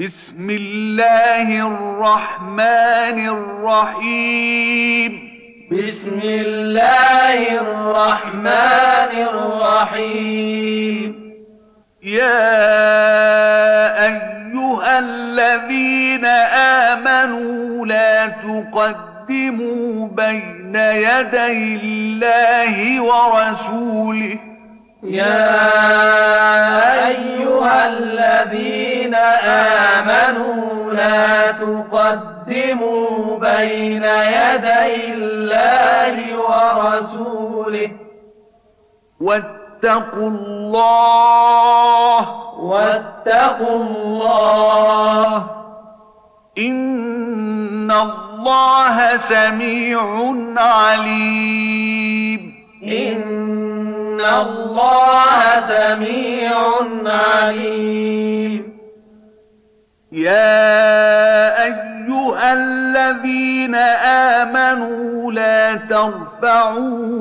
بسم الله الرحمن الرحيم. بسم الله الرحمن الرحيم. يا أيها الذين آمنوا لا تقدموا بين يدي الله ورسوله. يا أيها الذين آمنوا لا تقدموا بين يدي الله ورسوله. واتقوا الله. واتقوا الله. إن الله سميع عليم. إن الله سميع عليم يا أيها الذين آمنوا لا ترفعوا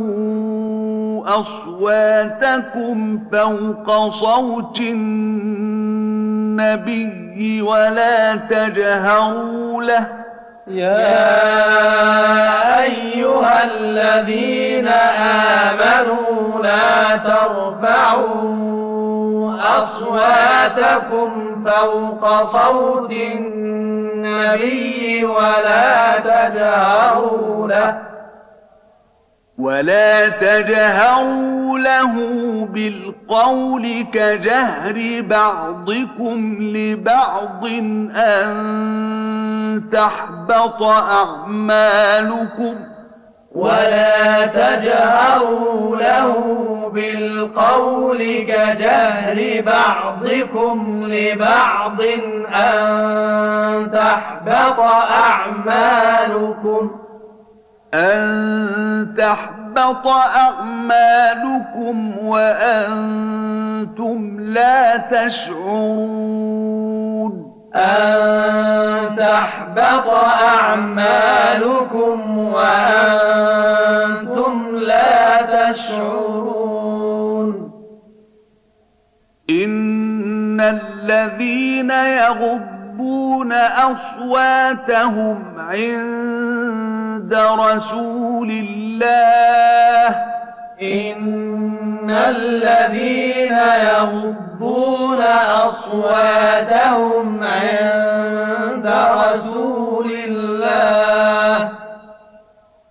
أصواتكم فوق صوت النبي ولا تجهروا له يا أيها الذين آمنوا لا ترفعوا أصواتكم فوق صوت النبي ولا تجهروا له ولا تجهروا له بالقول كجهر بعضكم لبعض أن تحبط أعمالكم ولا تجهروا له بالقول كجهر بعضكم لبعض أن تحبط أعمالكم أن تحبط أعمالكم وأنتم لا تشعرون. أن تحبط أعمالكم وأنتم لا تشعرون. إن الذين يغضون أصواتهم عند رسول الله. إن الذين يغضون أصواتهم عند رسول الله.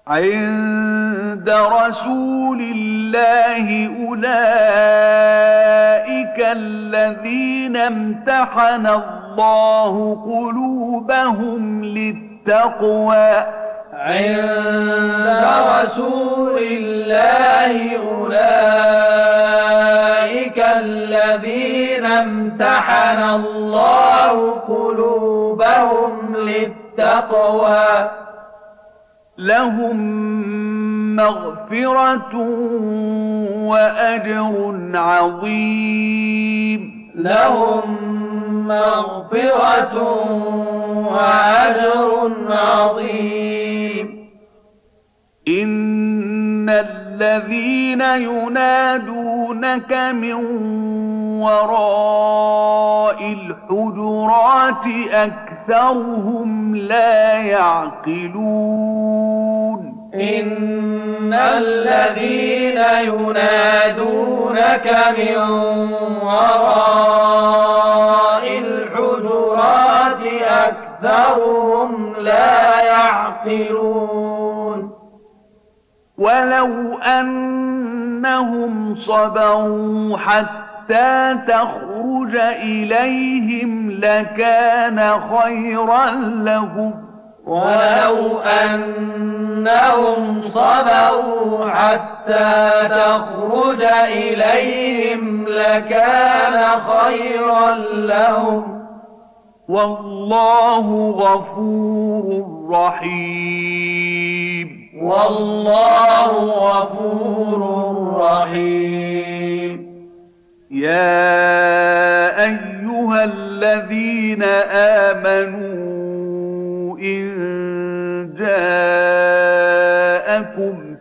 عند رسول الله أولئك الذين امتحن الله قلوبهم للتقوى. عند رسول الله أولئك الذين امتحن الله قلوبهم للتقوى. لهم مغفرة وأجر عظيم. لهم مغفرة وأجر عظيم. إن الذين ينادونك من وراء الحجرات أكثرهم لا يعقلون. إن الذين ينادونك من وراء أكثرهم لا يعقلون. ولو أنهم صبروا حتى تخرج إليهم لكان خيرا لهم. ولو أنهم صبروا حتى تخرج إليهم لكان خيرا لهم. والله غفور رحيم. والله غفور رحيم. يا أيها الذين آمنوا إن جاءكم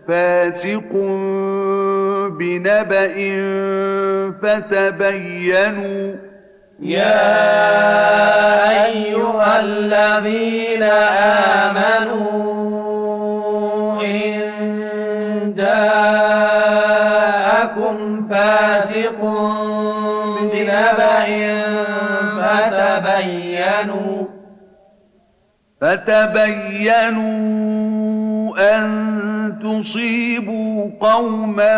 فاسق بنبأ فتبينوا يا الذين آمنوا إن جاءكم فاسق بنبأ فتبينوا فتبينوا أن تصيبوا قوما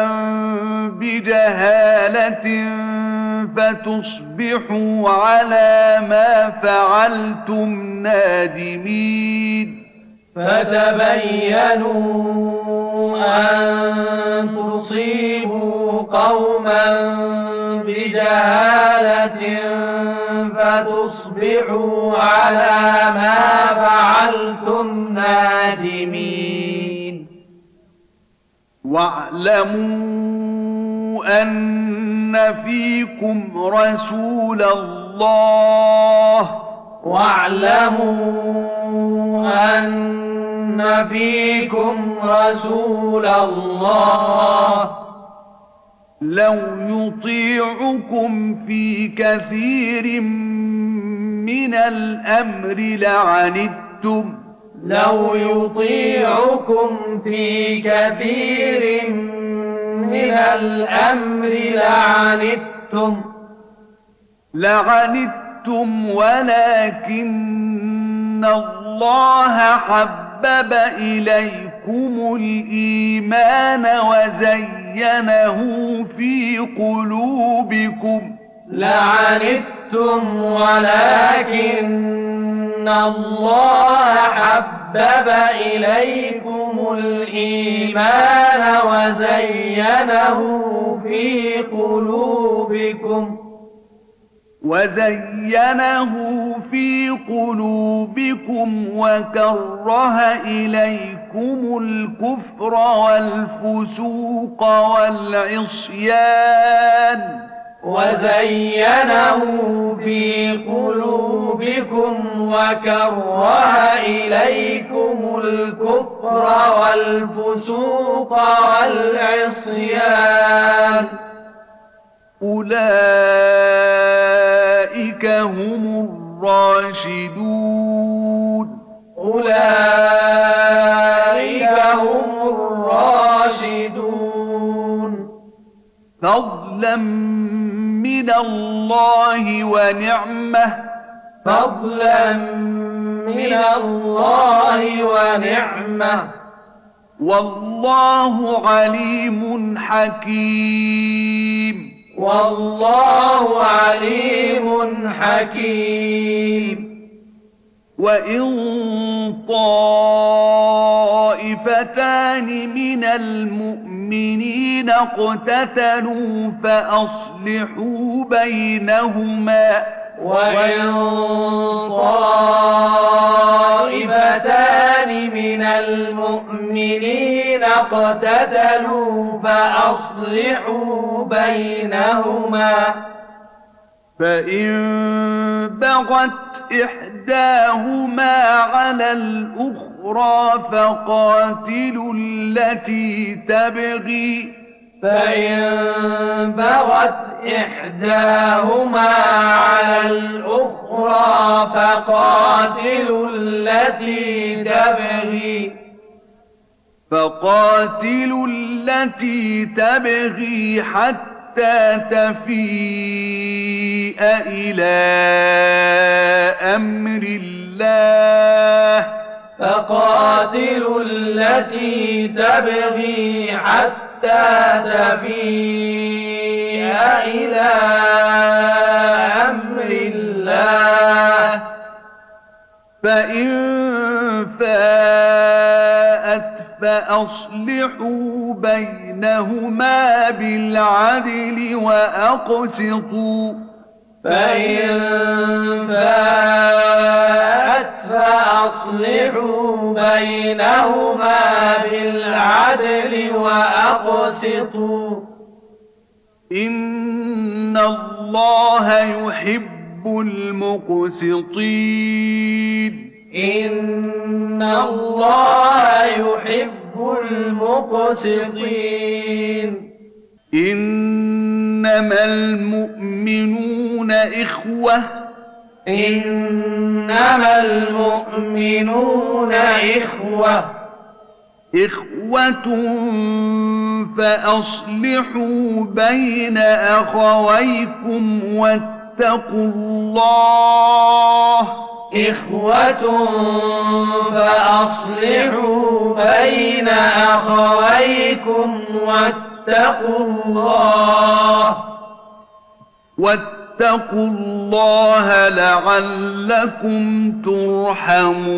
بجهالة فتصبحوا على ما فعلتم نادمين فتبينوا أن تصيبوا قوما بجهالة فتصبحوا على ما فعلتم نادمين واعلموا أن فيكم رسول الله واعلموا أن فيكم رسول الله لو يطيعكم في كثير من الأمر لعنتم لو يطيعكم في كثير من الأمر لعنتم. لعنتم ولكن الله حبب إليكم الإيمان وزينه في قلوبكم. لعنتم ولكن الله حبب إليكم الإيمان وزينه في قلوبكم وزينه في قلوبكم وكره إليكم الكفر والفسوق والعصيان وزينه في قلوبكم وكره إليكم الكفر والفسوق والعصيان. أولئك هم الراشدون. أولئك هم الراشدون. فضلا من الله ونعمة. فضلا من الله ونعمة. والله عليم حكيم. والله عليم حكيم. وإن طائفتان من المؤمنين اقتتلوا فأصلحوا بينهما وإن طائفتان من المؤمنين اقتتلوا فأصلحوا بينهما فإن بغت إحداهما على الأخرى فقاتلوا التي تبغي. فإن بغت إحداهما على الأخرى فقاتلوا التي تبغي. فقاتلوا التي تبغي حتى تفيء إلى أمر الله. فقاتلوا التي تبغي حتى تفيء إلى أمر الله. فإن فاءت فأصلحوا بينهما بالعدل وأقسطوا. فإن فاءت فأصلحوا بينهما بالعدل وأقسطوا. إن الله يحب المقسطين. إن الله يحب المقسطين. إنما المؤمنون إخوة. إنما المؤمنون إخوة. إخوة فأصلحوا بين أخويكم واتقوا الله. إخوة فأصلحوا بين أخويكم واتقوا الله. واتقوا الله لعلكم ترحمون.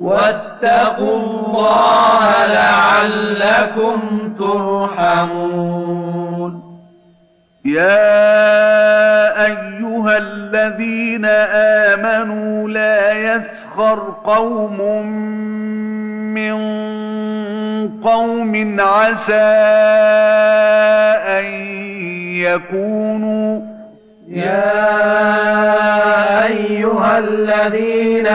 واتقوا الله لعلكم ترحمون. يا ايها الذين امنوا لا يسخر قوم من قوم عسى ان يكونوا يا أيها الذين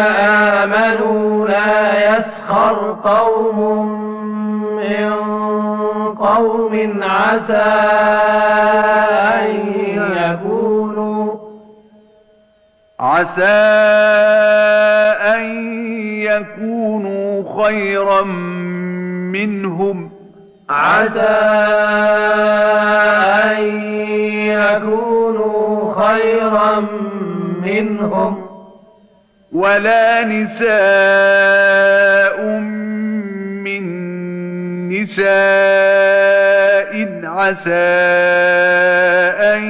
آمنوا لا يسخر قوم من قوم عسى أن يكونوا عسى أن يكونوا خيرا منهم. عسى أن يكونوا خيرا منهم. ولا نساء من نساء عسى أن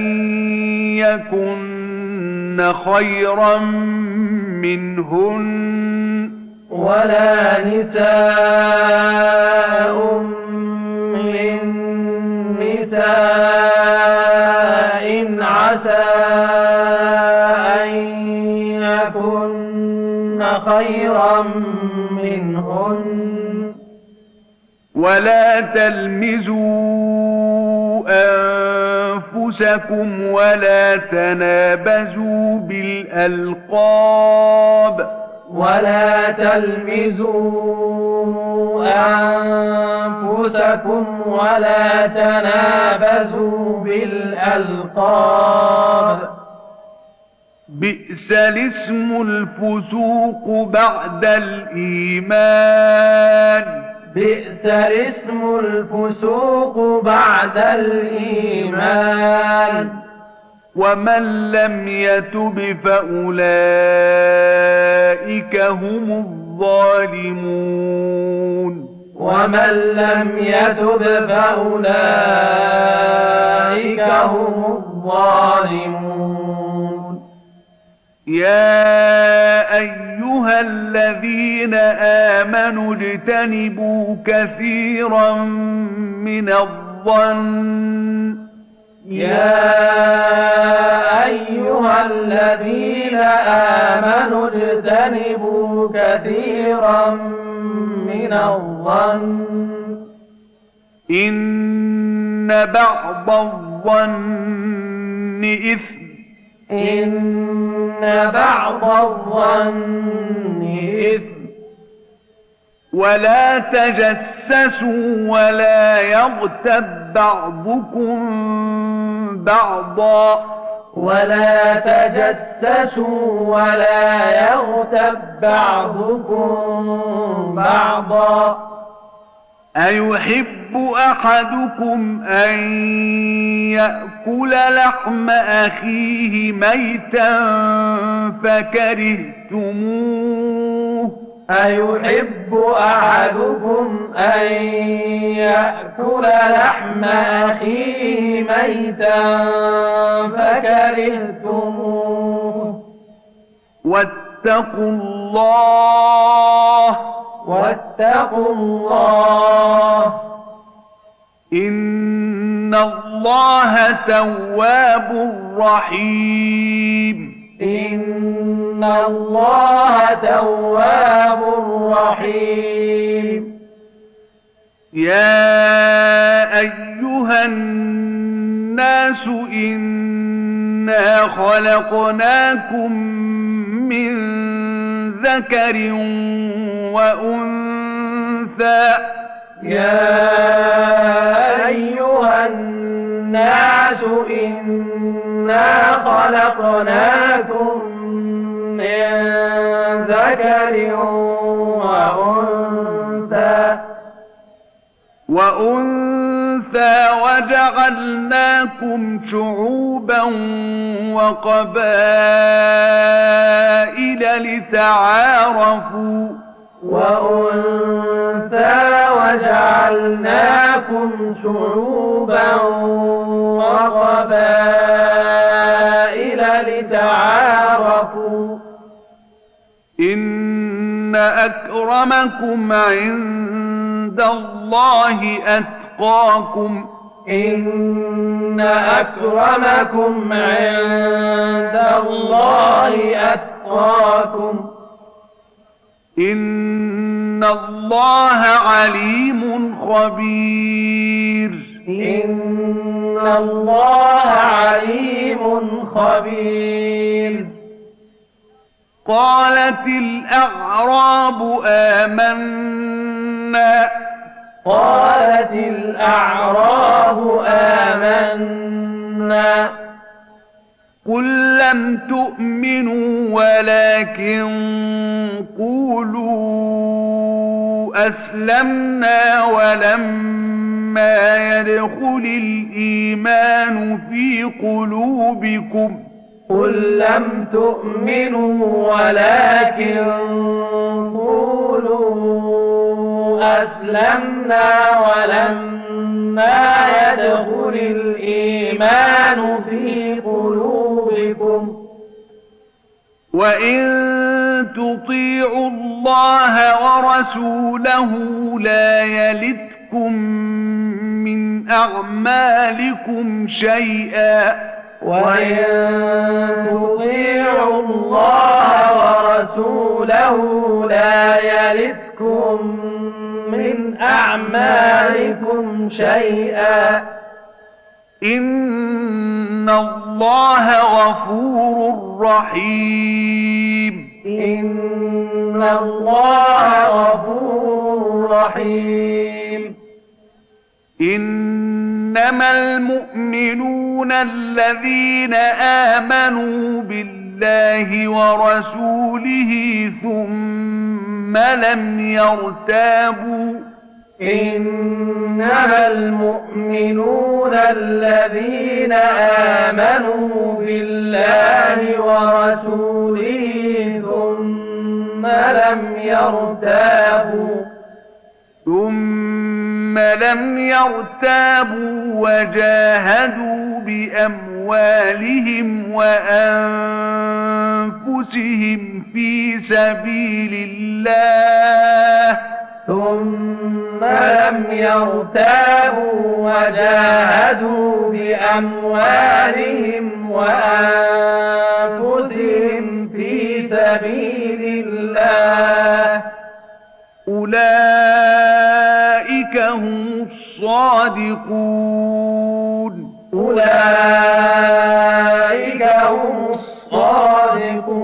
يكن خيرا منهن. ولا نساء من نساء عسى أن يكن خيرا منهن. ولا تلمزوا أنفسكم ولا تنابزوا بالألقاب. ولا تلمزوا أنفسكم ولا تنابزوا بالألقاب. بئس الاسم الفسوق بعد الإيمان. بئس الاسم الفسوق بعد الإيمان. ومن لم يتب فأولئك هم الظالمون. ومن لم يتب فأولئك هم الظالمون. يا أيها الذين آمنوا اجتنبوا كثيرا من الظن. يا أيها الذين آمنوا اجتنبوا كثيرا من الظن. إن بعض الظن إثم. إن بعض الظن إثم ولا تجسسوا ولا يغتب بعضكم بعضا. ولا تجسسوا ولا يغتب بعضكم بعضا. أيحب أحدكم أن يأكل لحم أخيه ميتا فكرهتموه؟ أيحب أحدكم أن يأكل لحم أخيه ميتا فكرهتموه؟ واتقوا الله واتقوا الله. إن الله تواب رحيم. إن الله تواب رحيم. يا أيها الناس إنا خلقناكم من ذكر وأنثى. يا أيها الناس إنا خلقناكم من ذكر وأنثى. وأنثى وجعلناكم شعوبا وقبائل لتعارفوا وأنثى وجعلناكم شعوبا وقبائل لتعارفوا إن أكرمكم عند الله أتقاكم إن أكرمكم عند الله أتقاكم. إن الله عليم خبير. إن الله عليم خبير. قالت الأعراب آمنا. قالت الأعراب آمنا. قل لم تؤمنوا ولكن قولوا أسلمنا ولما يدخل الإيمان في قلوبكم. قل لم تؤمنوا ولكن قولوا أسلمنا ولما يدخل الإيمان في قلوبكم. وإن تطيعوا الله ورسوله لا يلتكم من أعمالكم شيئا. وإن تطيعوا الله ورسوله لا يلتكم من أعمالكم شيئا. إن الله غفور رحيم. إن الله غفور رحيم. إنما المؤمنون الذين آمنوا بالله ورسوله ثم لم يرتابوا إنما المؤمنون الذين آمنوا بالله ورسوله ثم لم يرتابوا ثم لم يرتابوا وجاهدوا بأموالهم وأنفسهم في سبيل الله. لم يرتابوا وجاهدوا بأموالهم وأنفسهم في سبيل الله أولئك هم الصادقون أولئك هم الصادقون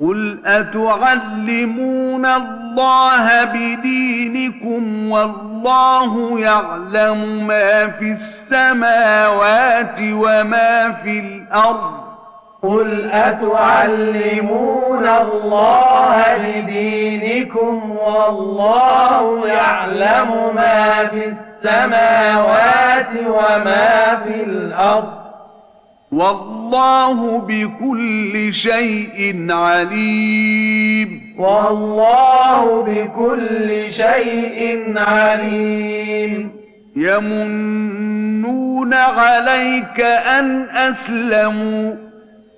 قل أتعلمون الله بدينكم والله يعلم ما في السماوات وما في الأرض. قل أتعلمون الله لدينكم والله يعلم ما في السماوات وما في الأرض. والله بكل شيء عليم. والله بكل شيء عليم. يمنون عليك أن أسلموا.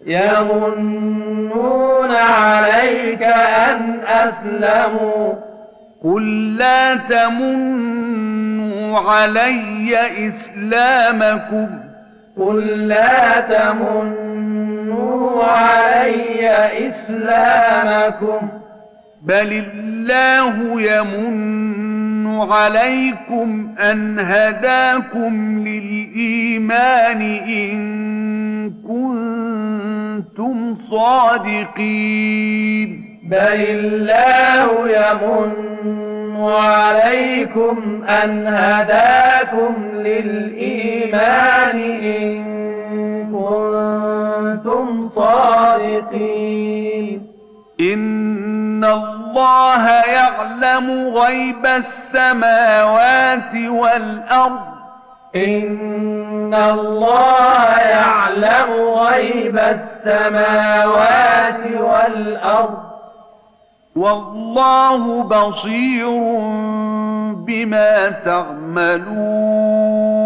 يمنون عليك أن أسلموا. قل لا تمنوا علي إسلامكم. قل لا تمنوا علي إسلامكم. بل الله يمن عليكم أن هداكم للإيمان إن كنتم صادقين. بل الله يمن عليكم أن هداكم للإيمان إن كنتم صادقين. إن الله يعلم غيب السماوات والأرض. إن الله يعلم غيب السماوات والأرض. والله بصير بما تعملون.